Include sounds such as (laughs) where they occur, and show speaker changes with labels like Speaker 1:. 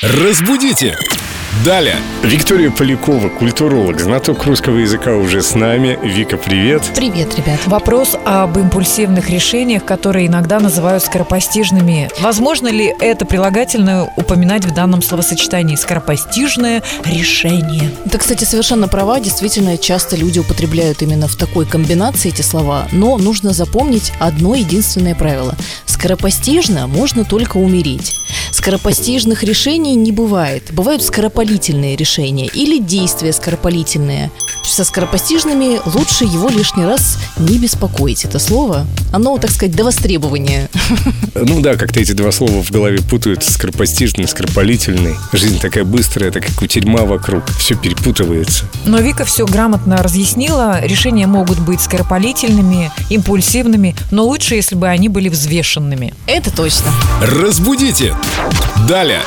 Speaker 1: Разбудите! Далее!
Speaker 2: Виктория Полякова, культуролог, знаток русского языка уже с нами. Вика, привет.
Speaker 3: Привет, ребят.
Speaker 4: Вопрос об импульсивных решениях, которые иногда называют скоропостижными. Возможно ли это прилагательное упоминать в данном словосочетании? Скоропостижное решение.
Speaker 3: Ты, кстати, совершенно права. Действительно, часто люди употребляют именно в такой комбинации эти слова. Но нужно запомнить одно единственное правило. Скоропостижно можно только умереть. Скоропостижных решений не бывает. Бывают скоропалительные решения или действия скоропалительные. Со скоропостижными лучше его лишний раз не беспокоить. Это слово, оно, так сказать, до востребования. (laughs)
Speaker 2: Ну да, как-то эти два слова в голове путают. Скоропостижный, скоропалительный. Жизнь такая быстрая, так как кутерьма вокруг. Все перепутывается.
Speaker 4: Но Вика все грамотно разъяснила. Решения могут быть скоропалительными, импульсивными, но лучше, если бы они были взвешенными.
Speaker 3: Это точно.
Speaker 1: Разбудите! Далее!